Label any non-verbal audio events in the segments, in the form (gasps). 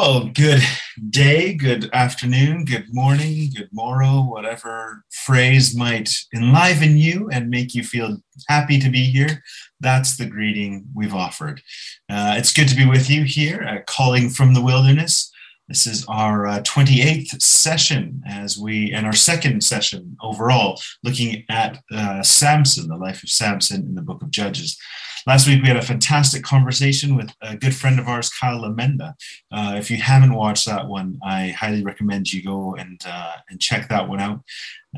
Well, good day, good afternoon, good morning, good morrow, whatever phrase might enliven you and make you feel happy to be here. That's the greeting we've offered. Uh, it's good to be with you here at Calling from the Wilderness. This is our uh, 28th session as we, and our second session overall, looking at uh, Samson, the life of Samson in the book of Judges. Last week we had a fantastic conversation with a good friend of ours, Kyle Lamenda. Uh, if you haven't watched that one, I highly recommend you go and uh, and check that one out.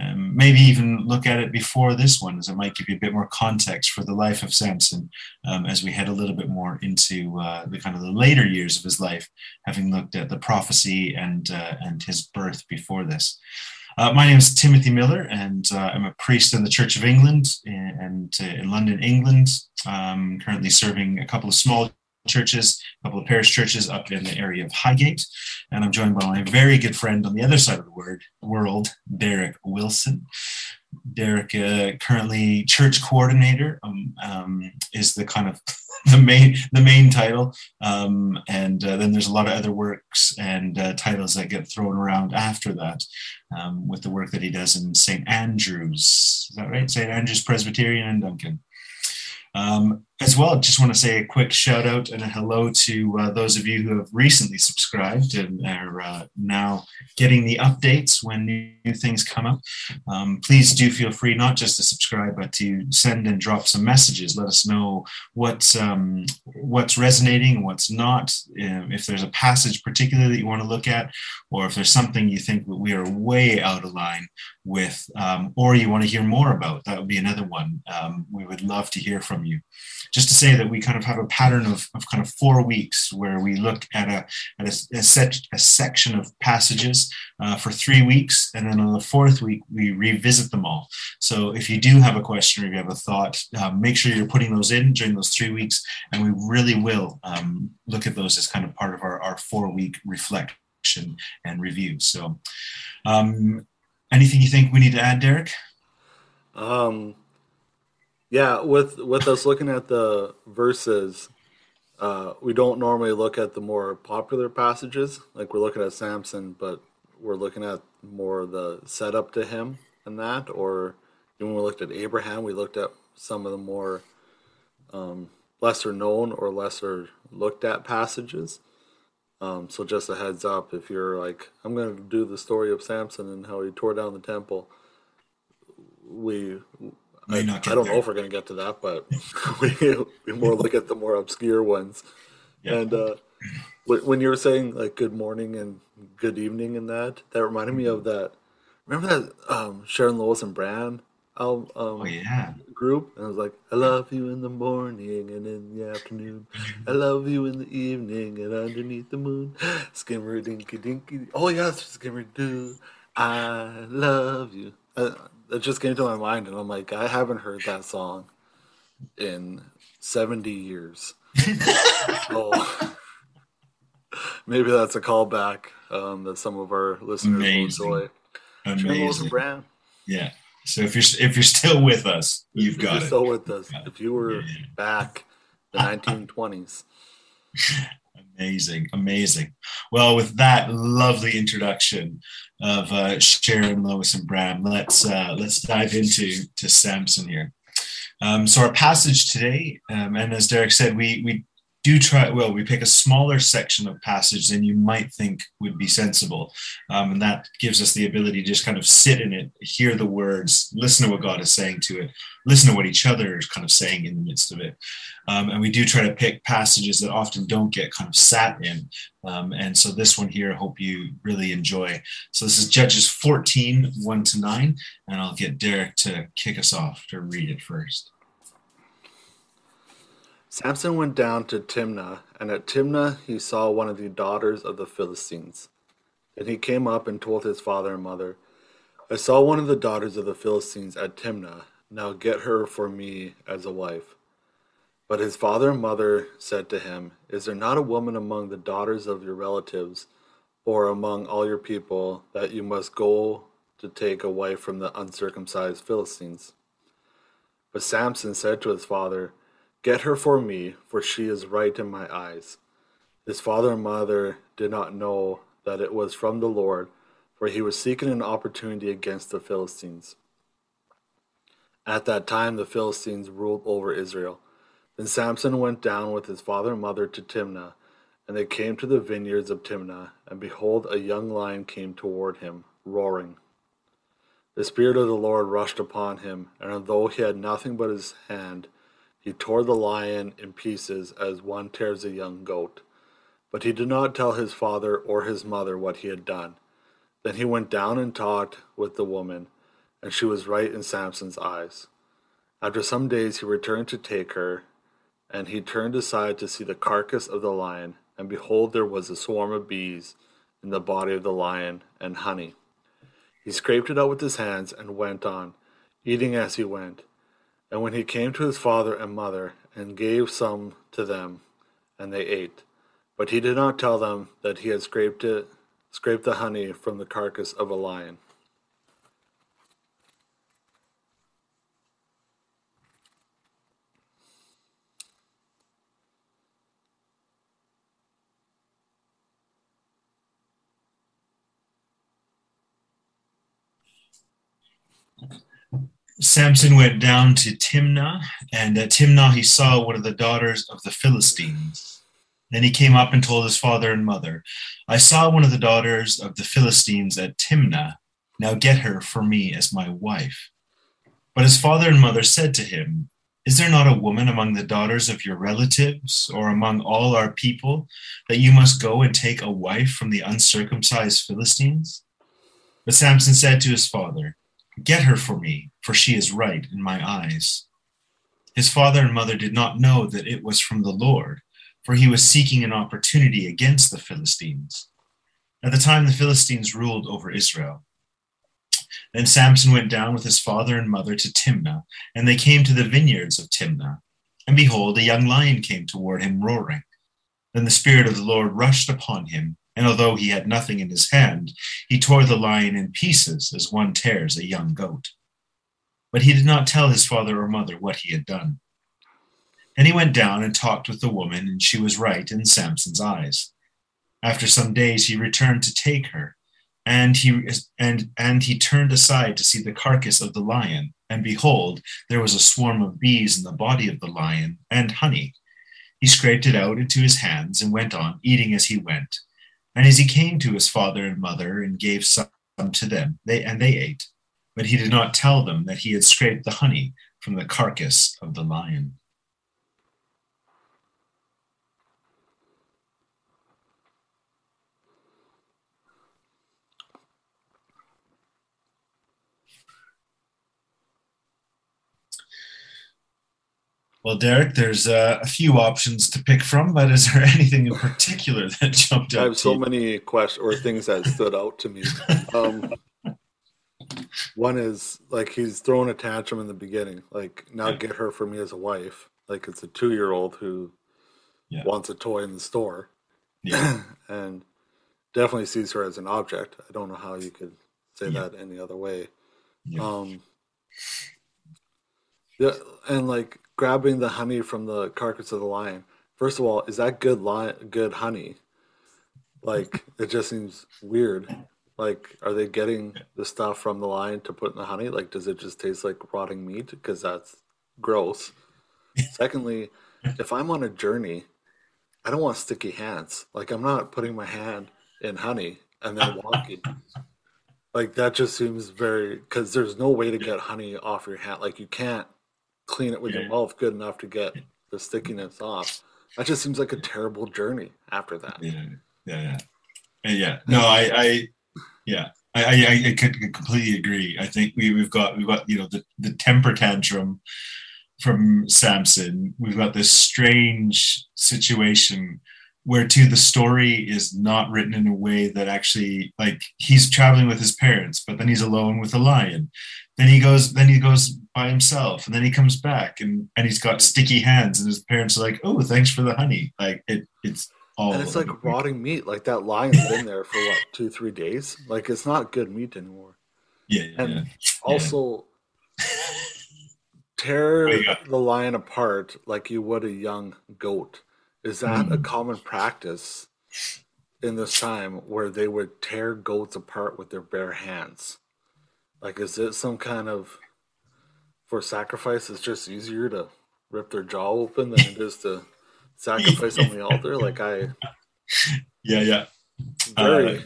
Um, maybe even look at it before this one, as it might give you a bit more context for the life of Samson um, as we head a little bit more into uh, the kind of the later years of his life, having looked at the prophecy and uh, and his birth before this. Uh, my name is Timothy Miller, and uh, I'm a priest in the Church of England in, and uh, in London, England. Um, currently serving a couple of small churches, a couple of parish churches up in the area of Highgate. And I'm joined by my very good friend on the other side of the word, world, Derek Wilson. Derek, uh, currently church coordinator, um, um, is the kind of (laughs) the main the main title, um, and uh, then there's a lot of other works and uh, titles that get thrown around after that, um, with the work that he does in St Andrews. Is that right? St Andrews Presbyterian in Duncan. Um, as well, just want to say a quick shout out and a hello to uh, those of you who have recently subscribed and are uh, now getting the updates when new, things come up. Um, please do feel free not just to subscribe, but to send and drop some messages. Let us know what's um, what's resonating, what's not. Um, if there's a passage particular that you want to look at, or if there's something you think we are way out of line with, um, or you want to hear more about, that would be another one. Um, we would love to hear from you just to say that we kind of have a pattern of, of kind of four weeks where we look at a, at a, a, set, a section of passages uh, for three weeks. And then on the fourth week, we revisit them all. So if you do have a question or you have a thought, uh, make sure you're putting those in during those three weeks. And we really will um, look at those as kind of part of our, our four week reflection and review. So um, anything you think we need to add, Derek? Um, yeah, with with us looking at the verses, uh, we don't normally look at the more popular passages. Like we're looking at Samson, but we're looking at more the setup to him and that. Or when we looked at Abraham, we looked at some of the more um, lesser known or lesser looked at passages. Um, so just a heads up, if you're like, I'm going to do the story of Samson and how he tore down the temple, we may not. I don't there. know if we're going to get to that, but (laughs) we, we more look at the more obscure ones. Yeah. And uh, when you were saying like good morning and good evening and that, that reminded me of that. Remember that um, Sharon Lois and Bram um, oh, yeah. group? And I was like, I love you in the morning and in the afternoon. I love you in the evening and underneath the moon. (gasps) Skimmer dinky dinky. Oh, yes, skimmer doo. I love you. Uh, it just came to my mind, and I'm like, I haven't heard that song in 70 years. (laughs) so maybe that's a callback um, that some of our listeners Amazing. will enjoy. Amazing. Yeah. So if you're if you're still with us, you've if got you're it. Still with us. If you were yeah. back the 1920s. (laughs) Amazing, amazing. Well, with that lovely introduction of uh, Sharon, Lois, and Bram, let's uh, let's dive into to Samson here. Um, so our passage today, um, and as Derek said, we we do try well we pick a smaller section of passage than you might think would be sensible. Um, and that gives us the ability to just kind of sit in it hear the words listen to what god is saying to it listen to what each other is kind of saying in the midst of it. Um, and we do try to pick passages that often don't get kind of sat in. Um, and so this one here i hope you really enjoy. So this is judges 14 1 to 9 and i'll get derek to kick us off to read it first Samson went down to Timnah, and at Timnah he saw one of the daughters of the Philistines. And he came up and told his father and mother, I saw one of the daughters of the Philistines at Timnah. Now get her for me as a wife. But his father and mother said to him, Is there not a woman among the daughters of your relatives, or among all your people, that you must go to take a wife from the uncircumcised Philistines? But Samson said to his father, Get her for me, for she is right in my eyes. His father and mother did not know that it was from the Lord, for he was seeking an opportunity against the Philistines. At that time, the Philistines ruled over Israel. Then Samson went down with his father and mother to Timnah, and they came to the vineyards of Timnah, and behold, a young lion came toward him, roaring. The Spirit of the Lord rushed upon him, and although he had nothing but his hand, he tore the lion in pieces as one tears a young goat. But he did not tell his father or his mother what he had done. Then he went down and talked with the woman, and she was right in Samson's eyes. After some days he returned to take her, and he turned aside to see the carcass of the lion, and behold, there was a swarm of bees in the body of the lion, and honey. He scraped it out with his hands and went on, eating as he went. And when he came to his father and mother, and gave some to them, and they ate. But he did not tell them that he had scraped it, scraped the honey from the carcass of a lion. Samson went down to Timnah, and at Timnah he saw one of the daughters of the Philistines. Then he came up and told his father and mother, I saw one of the daughters of the Philistines at Timnah. Now get her for me as my wife. But his father and mother said to him, Is there not a woman among the daughters of your relatives or among all our people that you must go and take a wife from the uncircumcised Philistines? But Samson said to his father, Get her for me, for she is right in my eyes. His father and mother did not know that it was from the Lord, for he was seeking an opportunity against the Philistines. At the time, the Philistines ruled over Israel. Then Samson went down with his father and mother to Timnah, and they came to the vineyards of Timnah. And behold, a young lion came toward him, roaring. Then the Spirit of the Lord rushed upon him and although he had nothing in his hand, he tore the lion in pieces as one tears a young goat. But he did not tell his father or mother what he had done. And he went down and talked with the woman, and she was right in Samson's eyes. After some days he returned to take her, and he and and he turned aside to see the carcass of the lion, and behold, there was a swarm of bees in the body of the lion, and honey. He scraped it out into his hands and went on, eating as he went. And as he came to his father and mother and gave some to them, they and they ate. But he did not tell them that he had scraped the honey from the carcass of the lion. Well, Derek, there's uh, a few options to pick from, but is there (laughs) anything in particular that jumped out? I have so you? many questions or things that stood out to me. Um, one is like he's throwing a tantrum in the beginning, like now get her for me as a wife. Like it's a two year old who yeah. wants a toy in the store, yeah. (laughs) and definitely sees her as an object. I don't know how you could say yeah. that any other way. Yeah. Um, yeah, and like grabbing the honey from the carcass of the lion. First of all, is that good lion, good honey? Like it just seems weird. Like, are they getting the stuff from the lion to put in the honey? Like, does it just taste like rotting meat? Because that's gross. (laughs) Secondly, if I'm on a journey, I don't want sticky hands. Like, I'm not putting my hand in honey and then walking. like, that just seems very because there's no way to get honey off your hand. Like, you can't clean it with your mouth good enough to get the stickiness off. That just seems like a terrible journey after that. Yeah, yeah, yeah. yeah. No, I, I, yeah, I, I, I could completely agree. I think we, we've got, we've got, you know, the, the temper tantrum from Samson. We've got this strange situation where too the story is not written in a way that actually like he's traveling with his parents but then he's alone with a lion then he goes then he goes by himself and then he comes back and and he's got sticky hands and his parents are like oh thanks for the honey like it it's all and it's like rotting meat like that lion's been there for what two three days like it's not good meat anymore yeah, and yeah. also yeah. (laughs) tear the lion apart like you would a young goat is that mm. a common practice in this time where they would tear goats apart with their bare hands? Like, is it some kind of for sacrifice? It's just easier to rip their jaw open than it is to sacrifice on the (laughs) altar. Like, I yeah, yeah, very, uh,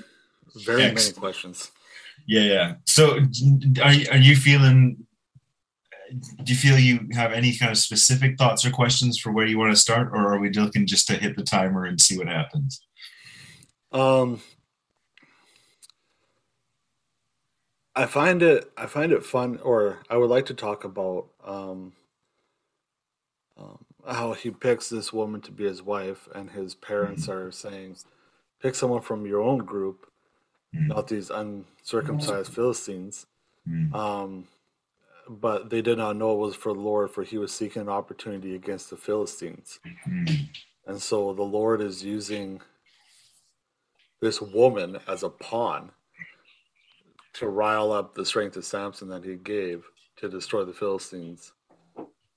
very many questions. Yeah, yeah. So, are are you feeling? Do you feel you have any kind of specific thoughts or questions for where you want to start, or are we looking just to hit the timer and see what happens? Um, I find it I find it fun, or I would like to talk about um, um, how he picks this woman to be his wife, and his parents mm-hmm. are saying, "Pick someone from your own group, mm-hmm. not these uncircumcised Philistines." Mm-hmm. Um, but they did not know it was for the Lord, for he was seeking an opportunity against the Philistines, and so the Lord is using this woman as a pawn to rile up the strength of Samson that he gave to destroy the Philistines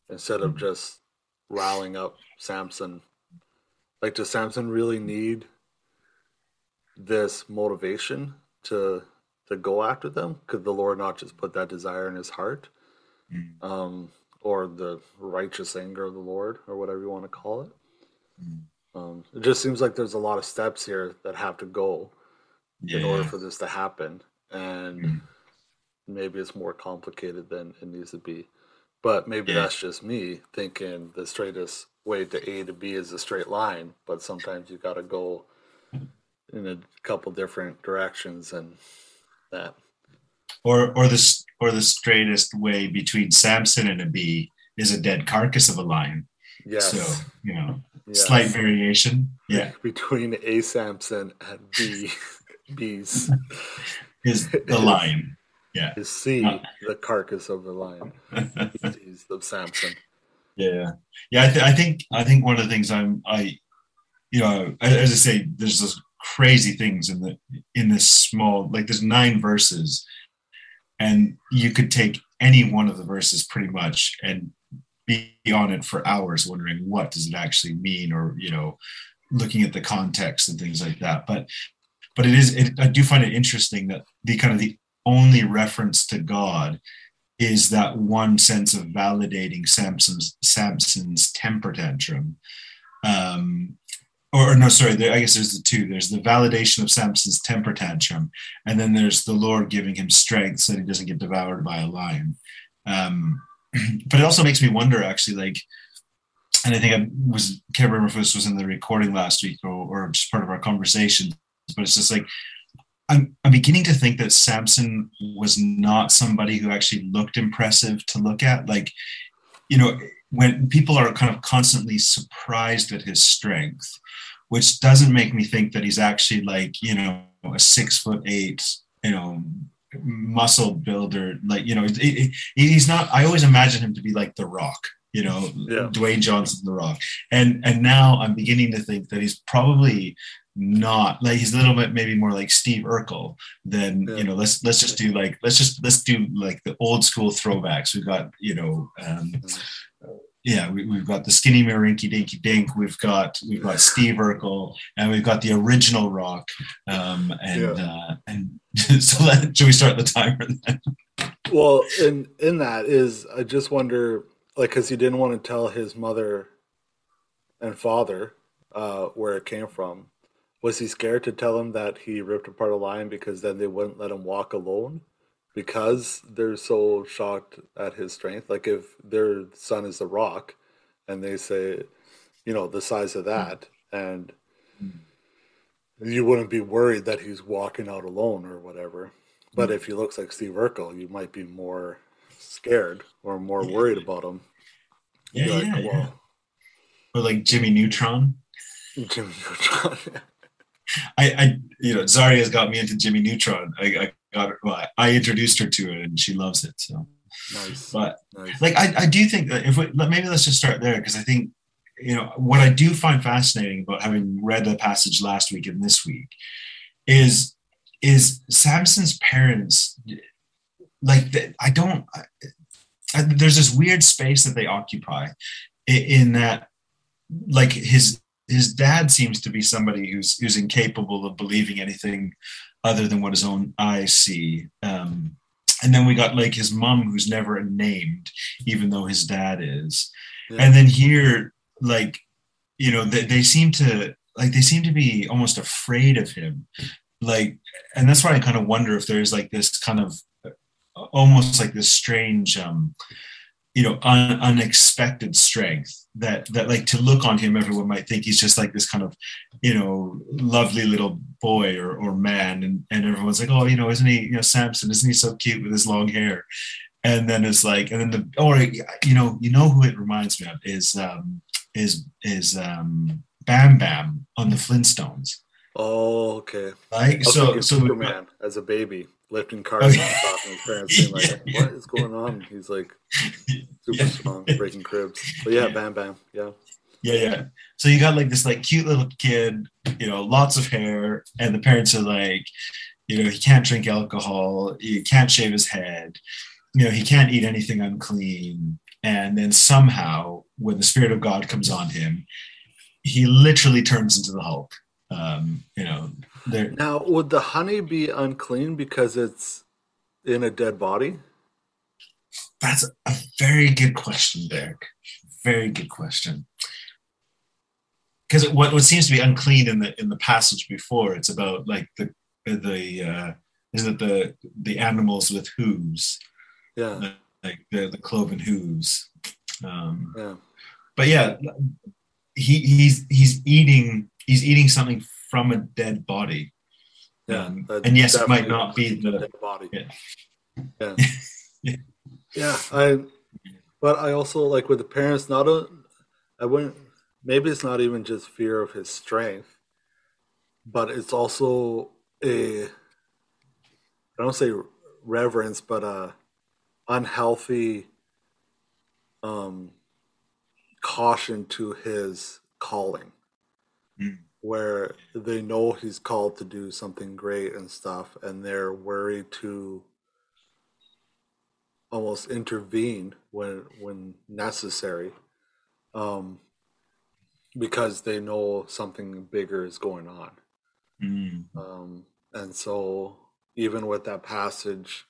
instead of just riling up Samson. Like, does Samson really need this motivation to to go after them? Could the Lord not just put that desire in his heart? Mm. Um, or the righteous anger of the Lord, or whatever you want to call it. Mm. Um, it just seems like there's a lot of steps here that have to go yeah. in order for this to happen and mm. maybe it's more complicated than it needs to be. But maybe yeah. that's just me thinking the straightest way to A to B is a straight line, but sometimes you got to go in a couple different directions and that. Or or the or the straightest way between Samson and a bee is a dead carcass of a lion. Yes. So you know, yes. slight variation. Yeah. (laughs) Between A Samson and B bees. (laughs) is the (laughs) lion. Yeah. Is C uh, the carcass of the lion? (laughs) He's the Samson. Yeah, yeah. I, th- I think I think one of the things I'm I, you know, as I say, there's those crazy things in the in this small like there's nine verses, and you could take any one of the verses pretty much and be on it for hours wondering what does it actually mean or you know looking at the context and things like that but but it is it, i do find it interesting that the kind of the only reference to god is that one sense of validating samson's samson's temper tantrum. Um, or, or, no sorry there, i guess there's the two. There's the validation of samson's temper tantrum and then there's the lord giving him strength so that he doesn't get devoured by a lion. Um, (clears throat) but it also makes me wonder actually like and i think i was can't remember if this was in the recording last week or, or just part of our conversation but it's just like I'm, I'm beginning to think that Samson was not somebody who actually looked impressive to look at. Like, you know, when people are kind of constantly surprised at his strength, which doesn't make me think that he's actually like, you know, a six foot eight, you know, muscle builder. Like, you know, it, it, he's not, I always imagine him to be like The Rock, you know, yeah. Dwayne Johnson, The Rock. And, and now I'm beginning to think that he's probably not like he's a little bit maybe more like Steve Urkel than yeah. you know let's let's just do like let's just let's do like the old school throwbacks we've got you know um, yeah we, have got the skinny Marinky Dinky Dink we've got we've got Steve Urkel and we've got the original Rock um, and yeah. uh, and (laughs) so let, should we start the timer then? well in in that is I just wonder like because he didn't want to tell his mother and father uh, where it came from was he scared to tell him that he ripped apart a lion because then they wouldn't let him walk alone? Because they're so shocked at his strength. Like if their son is the rock and they say, you know, the size of hmm. that, and hmm. you wouldn't be worried that he's walking out alone or whatever. But hmm. if he looks like Steve Urkel, you might be more scared or more worried about him. Yeah, like, yeah, well, Or like Jimmy Neutron. Jimmy Neutron. (laughs) I, I, you know, Zaria's got me into Jimmy Neutron. I, I got her, well, I introduced her to it and she loves it. So, nice. But nice. like, I, I do think that if we, maybe let's just start there because I think, you know, what I do find fascinating about having read the passage last week and this week is, is Samson's parents, like, I don't, I, there's this weird space that they occupy in, in that, like his his dad seems to be somebody who's who's incapable of believing anything other than what his own eyes see. Um, and then we got like his mom, who's never named, even though his dad is. Yeah. And then here, like, you know, they, they seem to like they seem to be almost afraid of him. Like, and that's why I kind of wonder if there's like this kind of almost like this strange um you know un, unexpected strength that that like to look on him everyone might think he's just like this kind of you know lovely little boy or, or man. And, and everyone's like oh you know isn't he you know samson isn't he so cute with his long hair? And then it's like and then the or you know you know who it reminds me of is um is is um bam bam on the flintstones. Oh okay. Like so so superman as a baby lifting (laughs) cars off and his parents being like, yeah. "What is going on?" He's like super yeah. strong, breaking cribs. But yeah, bam, bam, yeah, yeah, yeah. So you got like this like cute little kid, you know, lots of hair, and the parents are like, you know, he can't drink alcohol, he can't shave his head, you know, he can't eat anything unclean, and then somehow when the spirit of God comes on him, he literally turns into the Hulk. Um, you know, there. Now, would the honey be unclean because it's in a dead body? That's a very good question, Derek. Very good question. Because what, what seems to be unclean in the in the passage before, it's about like the the uh, is it the the animals with hooves? Yeah, like the the cloven hooves. Um, yeah, but yeah, he he's he's eating he's eating something from a dead body. Yeah, um, and yes, it might not be the dead body. Yeah. Yeah. yeah. (laughs) yeah. I but I also like with the parents not a I wouldn't maybe it's not even just fear of his strength, but it's also a I don't say reverence, but a unhealthy um caution to his calling. Mm where they know he's called to do something great and stuff, and they're worried to almost intervene when when necessary, um, because they know something bigger is going on. Mm. Um, and so, even with that passage,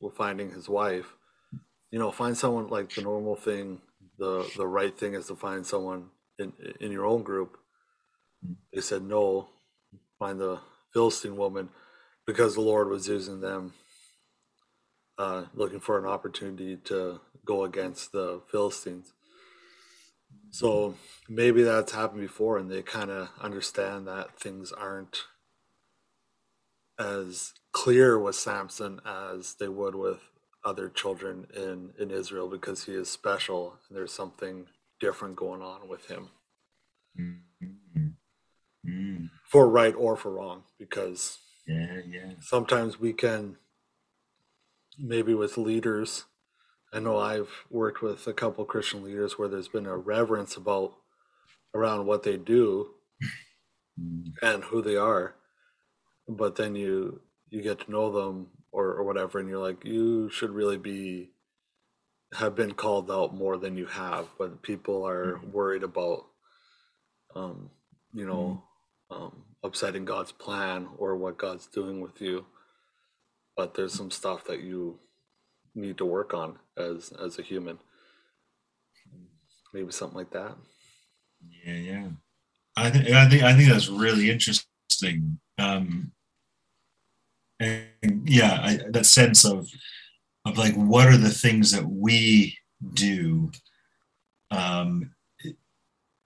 with finding his wife, you know, find someone like the normal thing. The the right thing is to find someone in in your own group they said no, find the Philistine woman, because the Lord was using them, uh, looking for an opportunity to go against the Philistines. So maybe that's happened before, and they kind of understand that things aren't as clear with Samson as they would with other children in in Israel because he is special and there's something different going on with him. Mm. For right or for wrong because yeah yeah sometimes we can maybe with leaders i know i've worked with a couple christian leaders where there's been a reverence about around what they do mm. and who they are but then you you get to know them or, or whatever and you're like you should really be have been called out more than you have but people are mm. worried about um you know mm um, upsetting God's plan or what God's doing with you. But there's some stuff that you need to work on as as a human. Maybe something like that. Yeah, yeah. I think I think I think that's really interesting. Um, and yeah, I, that sense of of like what are the things that we do um,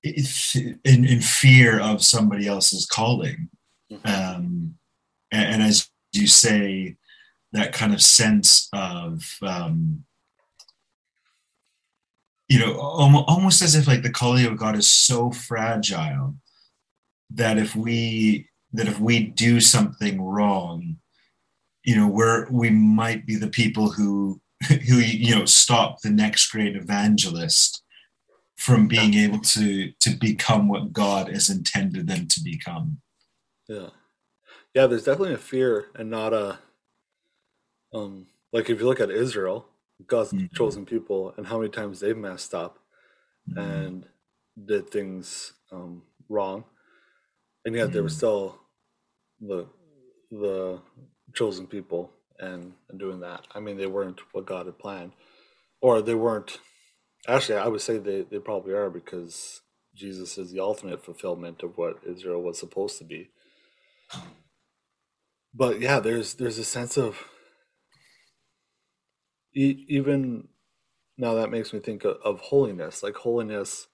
in, in fear of somebody else's calling. Mm-hmm. Um, and, and, as you say, that kind of sense of, um, you know, almost as if like the calling of God is so fragile that if we that if we do something wrong, you know, we're we might be the people who (laughs) who you know stop the next great evangelist from being able to to become what God has intended them to become. Yeah. Yeah, there's definitely a fear and not a um like if you look at Israel, God's mm-hmm. chosen people and how many times they've messed up mm-hmm. and did things um wrong, and yet they were Mhm. still the the chosen people and, and doing that. I mean, they weren't what God had planned, or they weren't. Actually, I would say they, they probably are because Jesus is the ultimate fulfillment of what Israel was supposed to be. But yeah, there's there's a sense of even now that makes me think of holiness. Like holiness,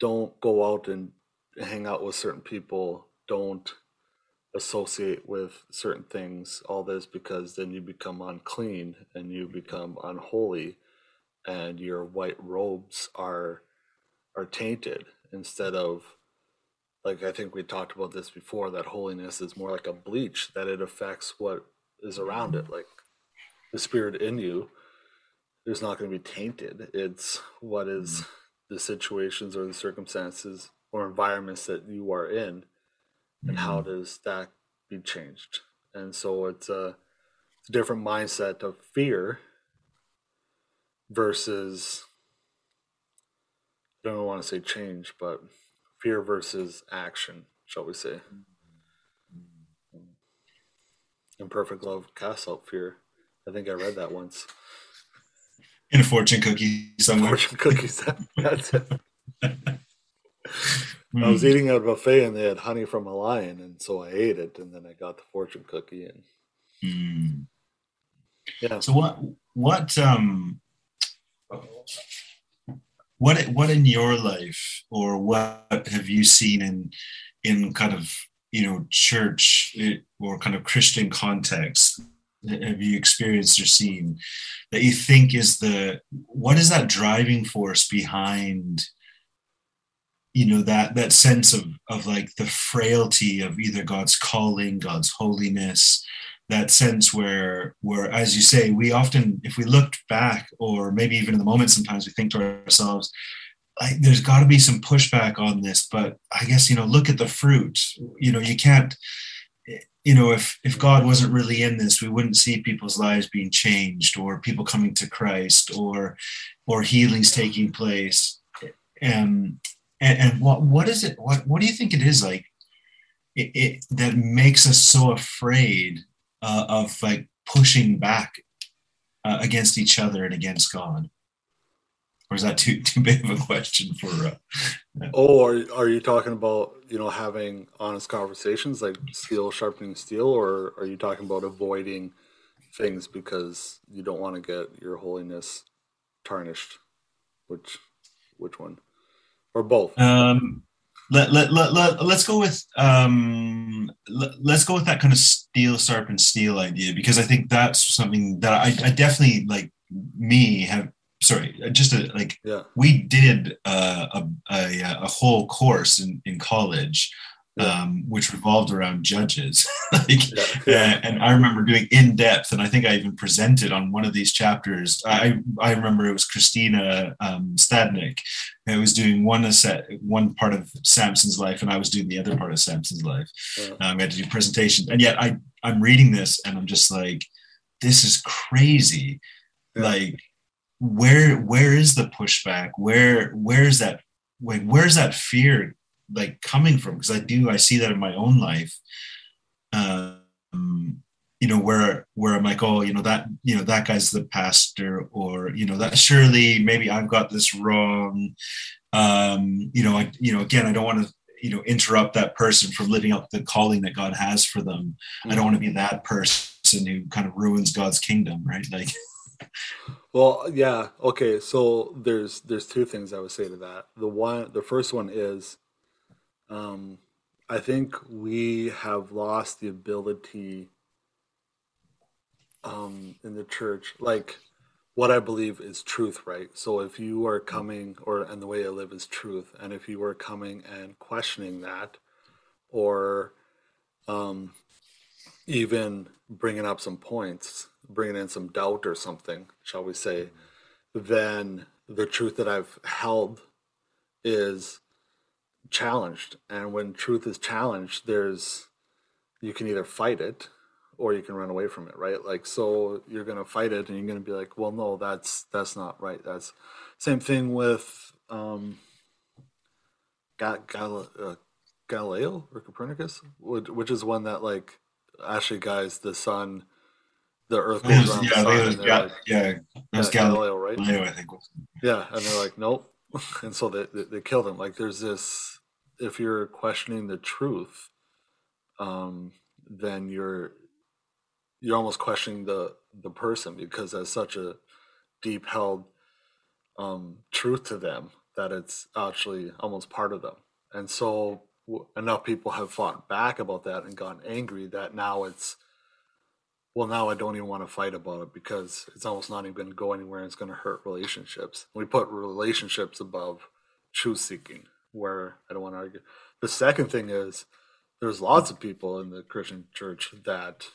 don't go out and hang out with certain people. Don't associate with certain things. All this because then you become unclean and you become unholy, and your white robes are are tainted instead of like I think we talked about this before that holiness is more like a bleach that it affects what is around it like the spirit in you is not going to be tainted. It's what is mm-hmm. the situations or the circumstances or environments that you are in and how mm-hmm. does that be changed? And so it's a, it's a different mindset of fear versus I don't want to say change, but fear versus action, shall we say? Imperfect love casts out fear. I think I read that once. in a fortune cookie somewhere. Fortune cookies. That, that's it. Hmm. (laughs) I was eating at a buffet and they had honey from a lion, and so I ate it, and then I got the fortune cookie, and Hmm. yeah. So what what um what what in your life or what have you seen in in kind of you know church eh, or kind of Christian context have you experienced or seen that you think is the what is that driving force behind you know that that sense of of like the frailty of either God's calling God's holiness that sense where where as you say we often if we looked back or maybe even in the moment sometimes we think to ourselves there's got to be some pushback on this but i guess you know look at the fruit. You know you can't you know if if god wasn't really in this we wouldn't see people's lives being changed or people coming to christ or or healings taking place. Um, and and what what is it what what do you think it is like it, it that makes us so afraid uh, of like pushing back uh, against each other and against God? Or is that too (laughs) too big of a question for? Uh, Oh, are are you talking about you know having honest conversations like steel sharpening steel, or are you talking about avoiding things because you don't want to get your holiness tarnished? Which which one, or both? um, let, let, let, let, let's go with um, let, let's go with that kind of steel sharpen steel idea because I think that's something that I, I definitely like me have sorry just a, like Yeah, we did uh, a, a, a whole course in, in college Yeah. um, which revolved around judges (laughs) like yeah, yeah. Uh, and I remember doing in depth, and I think I even presented on one of these chapters. I I remember it was Christina um, Stadnik. I was doing one set, one part of Samson's life, and I was doing the other part of Samson's life. Um, I had to do presentations, and yet I I'm reading this, and I'm just like, this is crazy. Like, where where is the pushback? Where where's that? Like, where's that fear like coming from? Because I do I see that in my own life um, you know, where where I'm like, oh, you know that you know that guy's the pastor, or you know that surely maybe I've got this wrong. Um, you know, I, you know, again, I don't want to you know interrupt that person from living up the calling that God has for them. I don't want to be that person who kind of ruins God's kingdom, right? Like, (laughs) Well, yeah. Okay, so there's there's two things I would say to that. The one, the first one is, um, I think we have lost the ability, um, in the church, like what I believe is truth, right? So if you are coming, or and the way I live is truth, and if you are coming and questioning that, or, um, even bringing up some points, bringing in some doubt or something, shall we say, then the truth that I've held is challenged. And when truth is challenged, there's you can either fight it or you can run away from it, right? Like so you're gonna fight it and you're gonna be like, well no, that's that's not right. That's same thing with um Gal- uh, Galileo or Copernicus, which is one that like actually guys the sun, the Earth goes around yeah, the sun. Was, yeah, like, yeah, yeah, Galileo, right? Galileo, I think. Yeah, and they're like, nope, (laughs) and so they, they they killed him. Like, there's this. If you're questioning the truth, um, then you're you're almost questioning the the person because that's such a deep held um, truth to them that it's actually almost part of them. And so enough people have fought back about that and gotten angry that now it's well now I don't even want to fight about it because it's almost not even going to go anywhere and it's going to hurt relationships. We put relationships above truth seeking where I don't want to argue. The second thing is there's lots of people in the Christian church that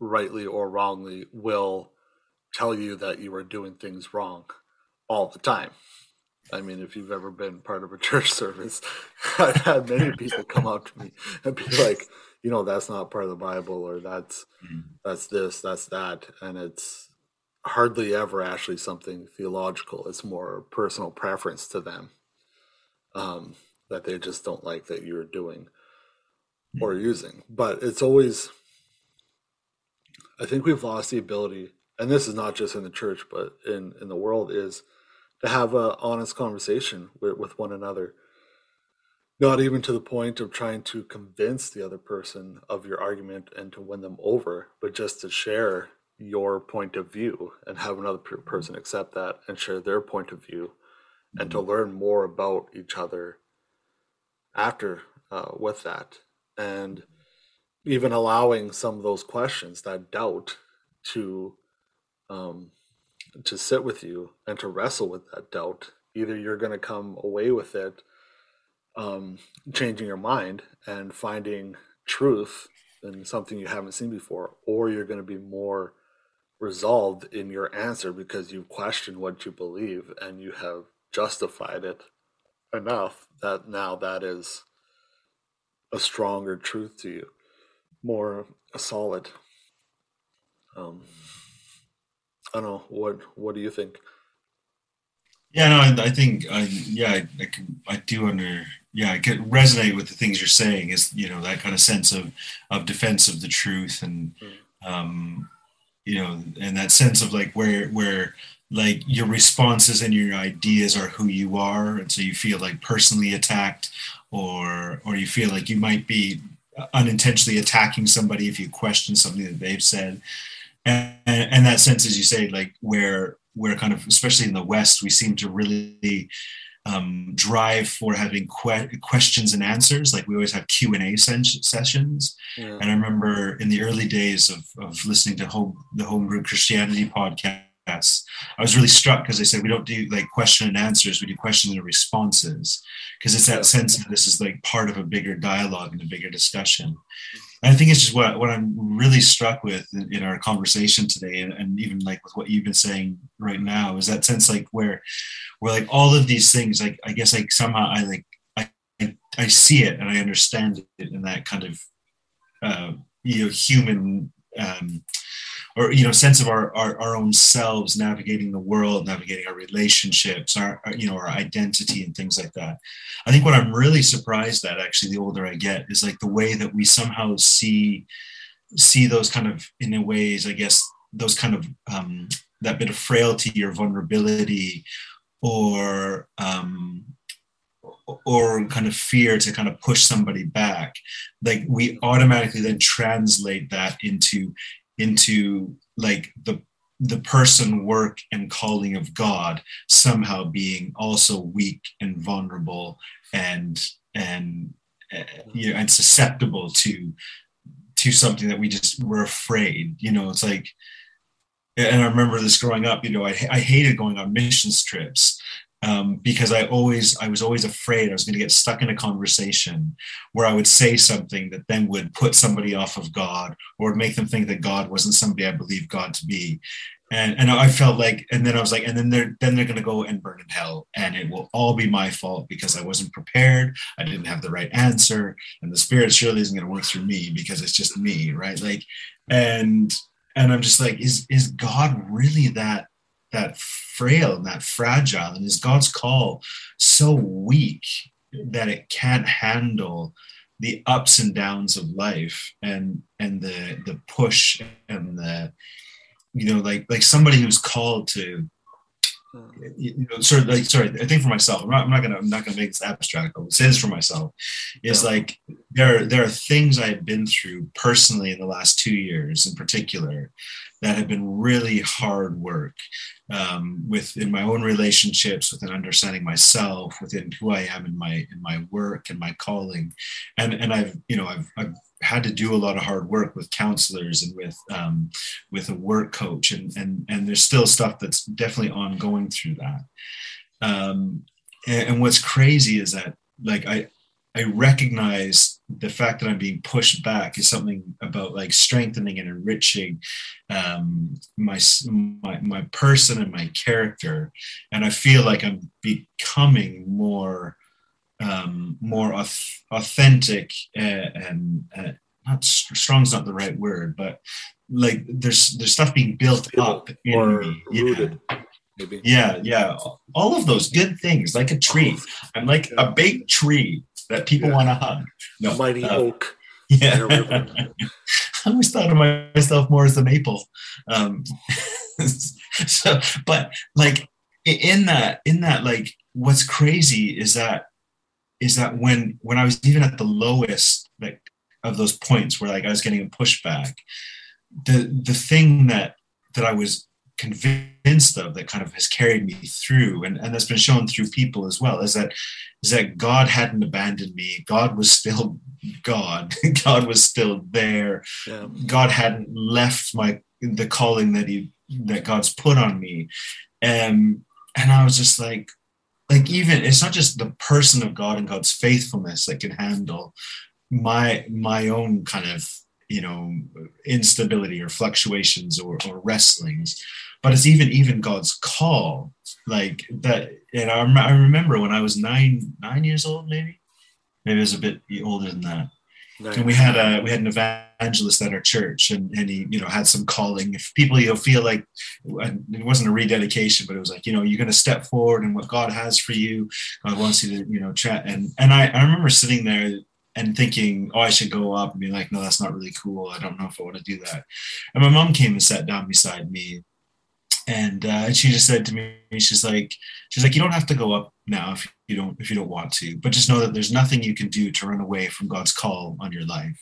rightly or wrongly will tell you that you are doing things wrong all the time. I mean, if you've ever been part of a (laughs) church service, (laughs) I've had many people come up to me and be like, you know, that's not part of the Bible, or that's mm-hmm. that's this, that's that, and it's hardly ever actually something theological. It's more personal preference to them um, that they just don't like that you're doing or mm-hmm. using. But it's always, I think we've lost the ability, and this is not just in the church, but in in the world, is to have an honest conversation with, with one another not even to the point of trying to convince the other person of your argument and to win them over but just to share your point of view and have another person accept that and share their point of view and to learn more about each other after uh, with that and even allowing some of those questions that doubt to um, to sit with you and to wrestle with that doubt. Either you're going to come away with it, um, changing your mind and finding truth in something you haven't seen before, or you're going to be more resolved in your answer because you've questioned what you believe and you have justified it enough that now that is a stronger truth to you, more solid. Um, I don't know. What What do you think? Yeah, no, I, I think, I, yeah, I, I, can, I do under, yeah, I can resonate with the things you're saying. Is you know that kind of sense of of defense of the truth, and mm. um, you know, and that sense of like where where like your responses and your ideas are who you are, and so you feel like personally attacked, or or you feel like you might be unintentionally attacking somebody if you question something that they've said and, and that sense, as you say, like where where kind of especially in the West, we seem to really um, drive for having que- questions and answers. Like we always have Q and A sessions. Yeah. And I remember in the early days of, of listening to home, the Homebrew Christianity podcast, I was really struck because they said we don't do like question and answers, we do question and responses. Because it's that sense that this is like part of a bigger dialogue and a bigger discussion. And I think it's just what, what I'm really struck with in, in our conversation today, and, and, even like with what you've been saying right now, is that sense like where, where like all of these things, like I guess like somehow I like I I, I see it and I understand it in that kind of uh, you know human um, or you know sense of our, our, our own selves navigating the world navigating our relationships our, you know our identity and things like that. I think what i'm really surprised at actually the older i get is like the way that we somehow see see those kind of in a ways i guess those kind of um, that bit of frailty or vulnerability or um, or kind of fear to kind of push somebody back. Like we automatically then translate that into into like the the person work and calling of god somehow being also weak and vulnerable and and uh, you know and susceptible to to something that we just were afraid you know? It's like and i remember this growing up you know i, I hated going on missions trips um, because I always I was always afraid I was going to get stuck in a conversation where I would say something that then would put somebody off of God or make them think that God wasn't somebody I believe God to be. And, and I felt like, and then I was like, and then they're then they're gonna go and burn in hell, and it will all be my fault because I wasn't prepared, I didn't have the right answer, and the spirit surely isn't gonna work through me because it's just me, right? Like, and and I'm just like, is is God really that that frail and that fragile and is god's call so weak that it can't handle the ups and downs of life and and the the push and the you know like like somebody who's called to you know, sort of like sorry, I think for myself, I'm not, I'm not gonna I'm not gonna make this abstract. I'll say this for myself. Is yeah. like there there are things I've been through personally in the last two years, in particular, that have been really hard work um, within my own relationships, within understanding myself, within who I am in my in my work and my calling, and and I've you know I've, I've had to do a lot of hard work with counselors and with um, with a work coach, and and and there's still stuff that's definitely ongoing through that. Um, and, and what's crazy is that like I I recognize the fact that I'm being pushed back is something about like strengthening and enriching um, my, my my person and my character, and I feel like I'm becoming more um, more authentic uh, and uh, not strong's not the right word, but like there's there's stuff being built up in me. Rooted. Yeah. Maybe. Yeah, yeah. All of those good things, like a tree. I'm like a big tree that people yeah. want to hug. No, mighty uh, oak. Yeah. (laughs) I always thought of myself more as a maple. Um, (laughs) so, but like in that, in that, like, what's crazy is that is that when when I was even at the lowest like of those points where like I was getting a pushback, the the thing that that I was convinced of that kind of has carried me through and, and that's been shown through people as well is that is that God hadn't abandoned me. God was still God. (laughs) God was still there. Yeah. God hadn't left my the calling that he that God's put on me. And and I was just like, like even it's not just the person of God and God's faithfulness that can handle my my own kind of you know instability or fluctuations or, or wrestlings but it's even even god's call. Like that and I, I remember when i was nine nine years old maybe? Maybe it was a bit older than that Nice. And we had a we had an evangelist at our church, and, and he you know had some calling. If people you know feel like it wasn't a rededication, but it was like you know you're going to step forward and what God has for you. God wants you to you know chat. And and I, I remember sitting there and thinking, oh, I should go up and be like, no, that's not really cool. I don't know if I want to do that. And my mom came and sat down beside me, and uh, she just said to me, she's like, she's like, you don't have to go up now if you don't if you don't want to but just know that there's nothing you can do to run away from god's call on your life.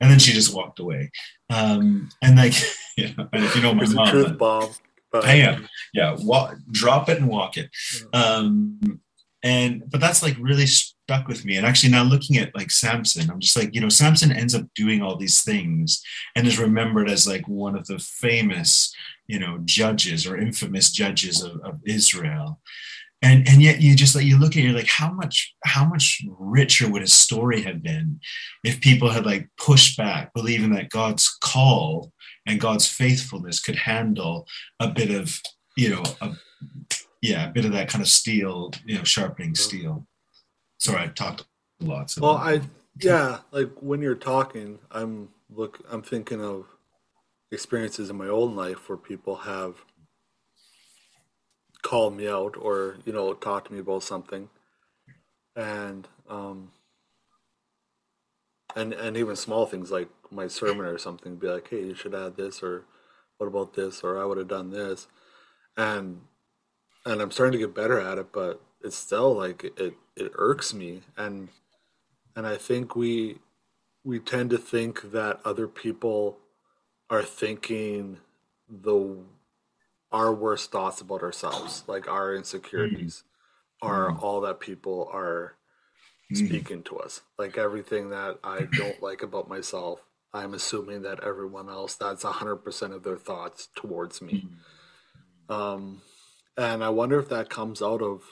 And then she just walked away. Um and like (laughs) you know, and if you know my mom truth bomb. I am. Yeah walk, drop it and walk it. Um and but that's like really stuck with me. And actually now looking at like samson i'm just like you know samson ends up doing all these things and is remembered as like one of the famous you know judges or infamous judges of, of israel and and yet you just like you look at it, you're like how much how much richer would his story have been if people had like pushed back believing that god's call and god's faithfulness could handle a bit of you know a, yeah a bit of that kind of steel you know sharpening steel. Sorry i talked a lot so well i yeah like when you're talking i'm look i'm thinking of experiences in my own life where people have call me out or you know talk to me about something. And um and and even small things like my sermon or something be like hey you should add this or what about this? or i would have done this. And and i'm starting to get better at it but it's still like it it irks me. And and i think we we tend to think that other people are thinking the our worst thoughts about ourselves, like our insecurities, mm-hmm. are mm-hmm. all that people are mm-hmm. speaking to us. Like everything that I don't like about myself, I'm assuming that everyone else, that's 100% of their thoughts towards me. Mm-hmm. Um, and I wonder if that comes out of,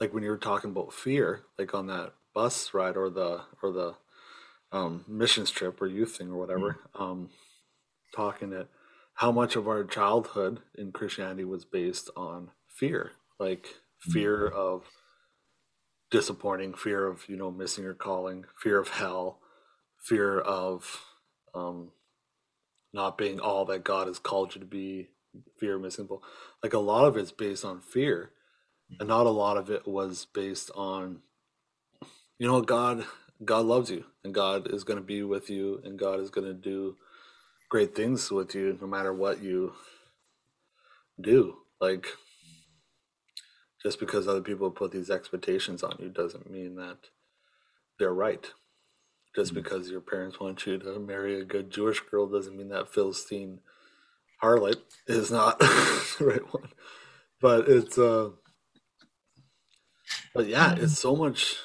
like when you were talking about fear, like on that bus ride or the, or the, um, missions trip or youth thing or whatever, mm-hmm. um, talking it how much of our childhood in Christianity was based on fear, like fear mm-hmm. of disappointing, fear of you know missing your calling, fear of hell, fear of um, not being all that God has called you to be, fear of missing. Like a lot of it's based on fear, and not a lot of it was based on you know, God, God loves you, and God is going to be with you, and God is going to do great things with you, no matter what you do. Like, just because other people put these expectations on you doesn't mean that they're right. Just mm-hmm. because your parents want you to marry a good Jewish girl doesn't mean that Philistine harlot is not (laughs) the right one. But it's uh but yeah, it's so much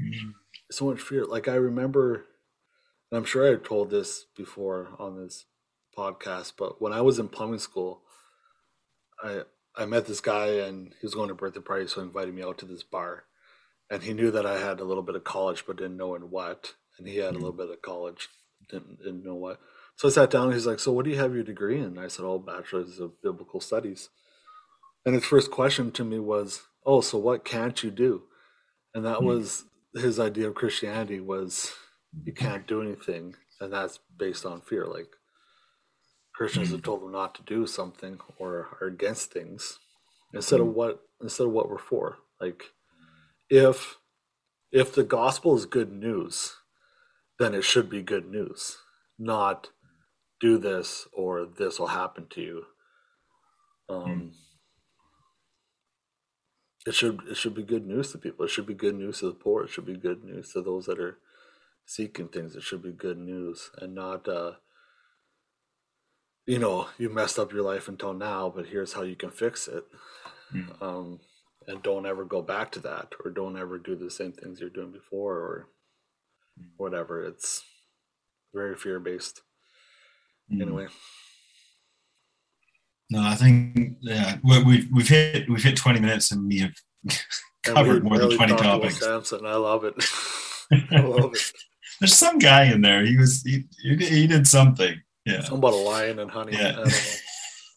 mm-hmm. so much fear. Like I remember and I'm sure I've told this before on this podcast, but when I was in plumbing school, I I met this guy and he was going to a birthday party, so he invited me out to this bar. And he knew that I had a little bit of college, but didn't know in what. And he had a little mm. bit of college, didn't didn't know what. So I sat down. and He's like, "So what do you have your degree in?" I said, "Oh, bachelor's of biblical studies." And his first question to me was, "Oh, so what can't you do?" And that mm. was his idea of Christianity was you can't do anything, and that's based on fear. Like Christians have told them not to do something or are against things instead of mm-hmm. what instead of what we're for. Like if if the gospel is good news, then it should be good news, not do this or this will happen to you. Um, mm. It should it should be good news to people. It should be good news to the poor. It should be good news to those that are seeking things. It should be good news and not uh, you know, you messed up your life until now, but here's how you can fix it. Mm. Um, and don't ever go back to that, or don't ever do the same things you're doing before, or mm. whatever. It's very fear based. Mm. Anyway. No, I think yeah, we've we've hit we've hit twenty minutes and we have (laughs) covered more than twenty topics. Samson, I love it. (laughs) I love it. (laughs) There's some guy in there. He was he, he did something. Yeah. Something about a lion and honey. Yeah.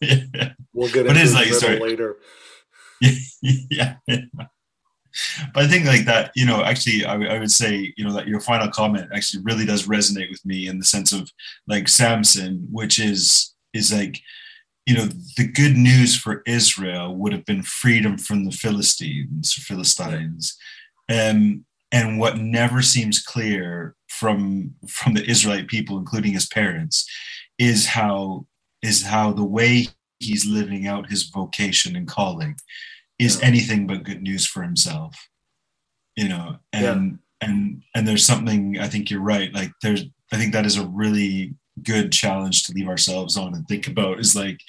(laughs) yeah. We'll get but into like, sorry. later. (laughs) yeah. But I think like that, you know, actually, I, I would say, you know, that your final comment actually really does resonate with me in the sense of like Samson, which is is like, you know, the good news for Israel would have been freedom from the Philistines, Philistines, um, and what never seems clear from from the Israelite people, including his parents, is how is how the way he's living out his vocation and calling is yeah. anything but good news for himself. You know, and yeah. and and there's something I think you're right. Like there's I think that is a really good challenge to leave ourselves on and think about is like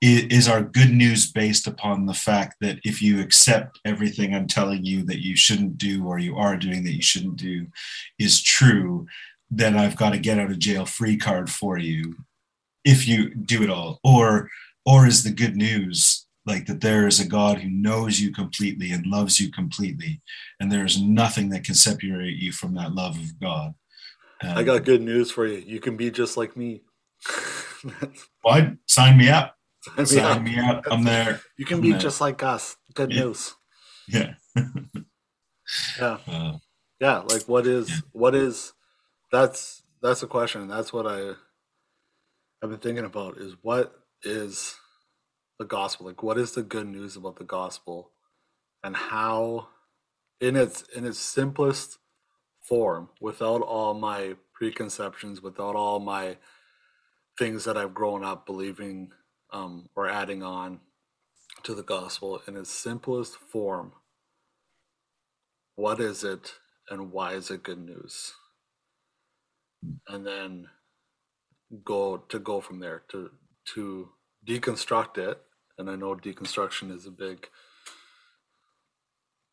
is our good news based upon the fact that if you accept everything I'm telling you that you shouldn't do or you are doing that you shouldn't do is true, then I've got a get out of jail free card for you if you do it all. Or or is the good news like that there is a God who knows you completely and loves you completely, and there is nothing that can separate you from that love of God. Um, I got good news for you. You can be just like me. (laughs) What? Sign me up. Sign me up. I'm there. You can I'm be there. just like us. Good yeah. news. Yeah. (laughs) yeah. Uh, yeah. Like what is yeah. what is that's that's the question. That's what I I've been thinking about is what is the gospel? Like what is the good news about the gospel and how in its in its simplest form without all my preconceptions, without all my things that I've grown up believing um, or adding on to the gospel in its simplest form. What is it and why is it good news? And then go to go from there to to deconstruct it. And I know deconstruction is a big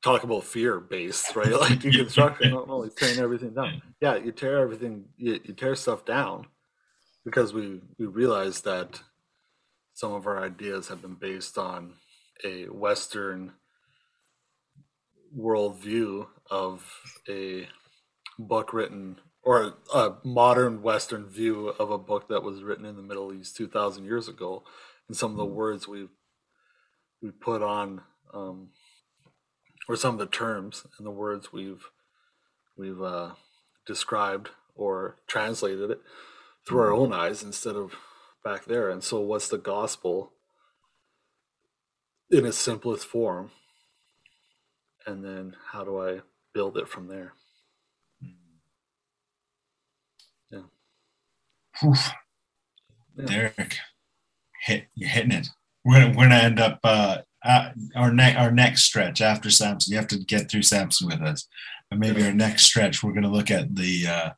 talk about fear based, right? (laughs) Like deconstruction, not only tearing everything down. Yeah, you tear everything, you, you tear stuff down because we we realize that some of our ideas have been based on a Western worldview of a book written or a modern Western view of a book that was written in the Middle East 2,000 years ago, and some of the words we we put on, um, or some of the terms and the words we've we've uh, described or translated it through our own eyes instead of back there. And so, what's the gospel in its simplest form? And then, how do I build it from there? Yeah. Derek, hit you're hitting it. We're gonna we're gonna end up uh, uh, our next our next stretch after Samson. You have to get through Samson with us, and maybe our next stretch we're gonna look at the uh,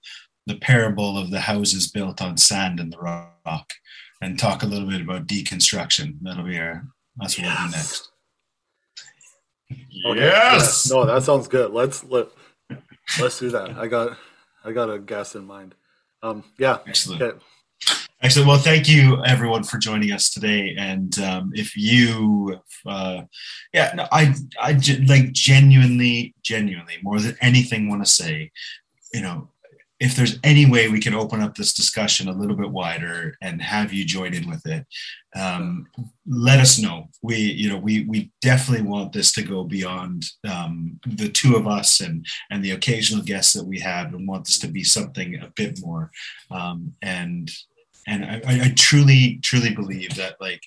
the parable of the houses built on sand and the rock, and talk a little bit about deconstruction. That'll be our that's what yes. we'll do next. Okay. Yes. Yeah. No, that sounds good. Let's let let's do that. I got I got a guess in mind. Um, yeah. Excellent. Okay. Excellent. Well, thank you everyone for joining us today. And um, if you, uh, yeah, no, I, I like genuinely, genuinely, more than anything, want to say, you know, if there's any way we can open up this discussion a little bit wider and have you join in with it, um, let us know. We, you know, we we definitely want this to go beyond um, the two of us and and the occasional guests that we have, and want this to be something a bit more. Um, and and I, I truly, truly believe that like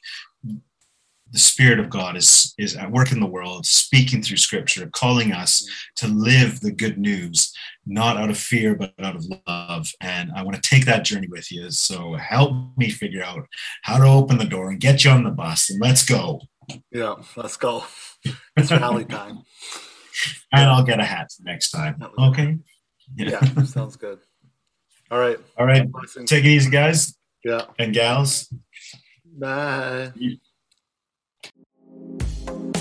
the spirit of god is is at work in the world speaking through scripture calling us to live the good news not out of fear but out of love. And i want to take that journey with you. So help me figure out how to open the door and get you on the bus. And let's go. Yeah let's go. It's rally time. (laughs) And i'll get a hat next time. Okay? yeah. yeah sounds good. All right. All right. Take it easy guys. Yeah. And gals. Bye thank you